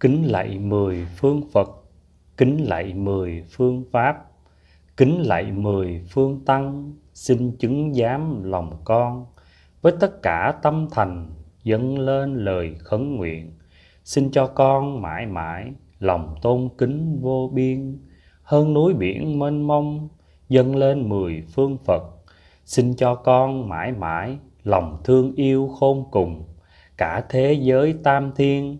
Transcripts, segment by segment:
Kính lạy mười phương Phật, kính lạy mười phương Pháp, kính lạy mười phương Tăng, xin chứng giám lòng con. Với tất cả tâm thành, dâng lên lời khấn nguyện, xin cho con mãi mãi lòng tôn kính vô biên, hơn núi biển mênh mông, dâng lên mười phương Phật. Xin cho con mãi mãi lòng thương yêu khôn cùng, cả thế giới tam thiên,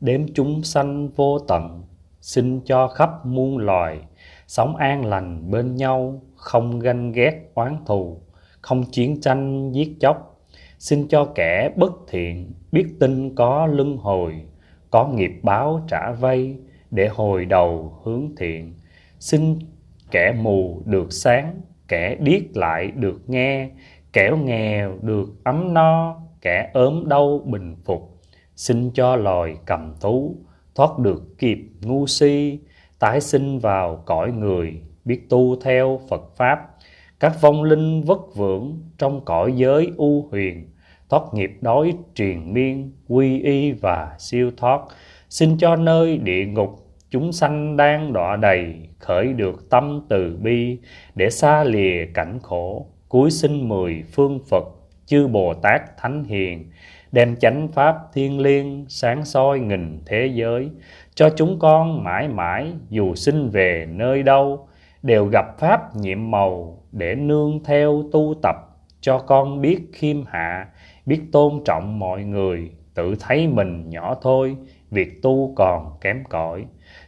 đếm chúng sanh vô tận, xin cho khắp muôn loài sống an lành bên nhau, không ganh ghét oán thù, không chiến tranh giết chóc. Xin cho kẻ bất thiện biết tin có luân hồi, có nghiệp báo trả vay để hồi đầu hướng thiện. Xin kẻ mù được sáng, kẻ điếc lại được nghe, kẻo nghèo được ấm no, kẻ ốm đau bình phục xin cho loài cầm thú thoát được kịp ngu si, tái sinh vào cõi người, biết tu theo Phật pháp. Các vong linh vất vưởng trong cõi giới u huyền, thoát nghiệp đói triền miên, quy y và siêu thoát. Xin cho nơi địa ngục, chúng sanh đang đọa đầy khởi được tâm từ bi để xa lìa cảnh khổ. Cuối sinh mười phương Phật, chư Bồ Tát Thánh Hiền đem chánh pháp thiên liêng, sáng soi nghìn thế giới. Cho chúng con mãi mãi, dù sinh về nơi đâu, đều gặp pháp nhiệm màu để nương theo tu tập. Cho con biết khiêm hạ, biết tôn trọng mọi người, tự thấy mình nhỏ thôi, việc tu còn kém cỏi.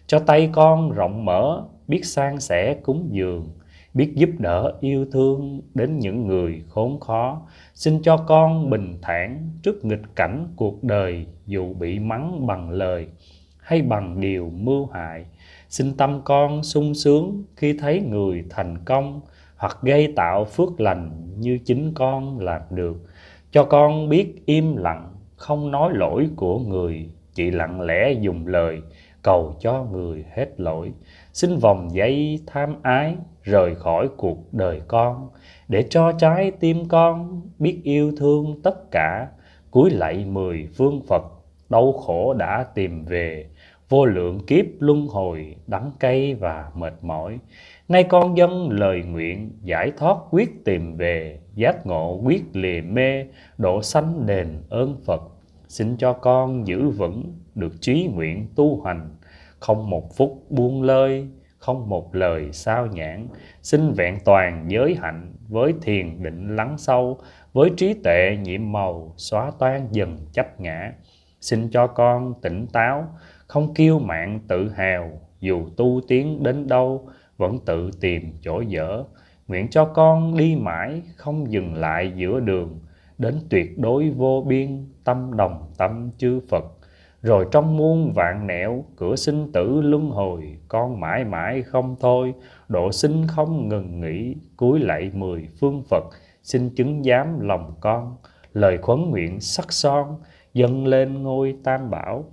Cho tay con rộng mở, biết san sẻ cúng dường biết giúp đỡ yêu thương đến những người khốn khó. Xin cho con bình thản trước nghịch cảnh cuộc đời dù bị mắng bằng lời hay bằng điều mưu hại. Xin tâm con sung sướng khi thấy người thành công hoặc gây tạo phước lành như chính con làm được. Cho con biết im lặng, không nói lỗi của người, chỉ lặng lẽ dùng lời cầu cho người hết lỗi. Xin vòng dây tham ái, rời khỏi cuộc đời con, để cho trái tim con biết yêu thương tất cả. Cúi lạy mười phương phật, đau khổ đã tìm về. Vô lượng kiếp luân hồi, đắng cay và mệt mỏi. Nay con dâng lời nguyện, giải thoát quyết tìm về, giác ngộ quyết lìa mê, độ sanh đền ơn phật xin cho con giữ vững được trí nguyện tu hành. Không một phút buông lơi, không một lời sao nhãn xin vẹn toàn giới hạnh với thiền định lắng sâu, với trí tuệ nhiệm màu xóa toan dần chấp ngã. Xin cho con tỉnh táo, không kiêu mạn tự hào, dù tu tiến đến đâu vẫn tự tìm chỗ dở. Nguyện cho con đi mãi, không dừng lại giữa đường đến tuyệt đối vô biên, tâm đồng, tâm chư phật. Rồi trong muôn vạn nẻo, cửa sinh tử luân hồi, con mãi mãi không thôi. Độ sinh không ngừng nghỉ cúi lạy mười phương phật. Xin chứng giám lòng con, lời khuấn nguyện sắc son, dâng lên ngôi tam bảo.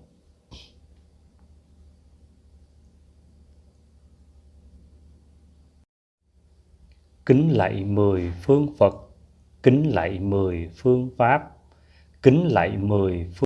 Kính lạy mười phương phật kính lạy mười phương pháp. Kính lạy mười phương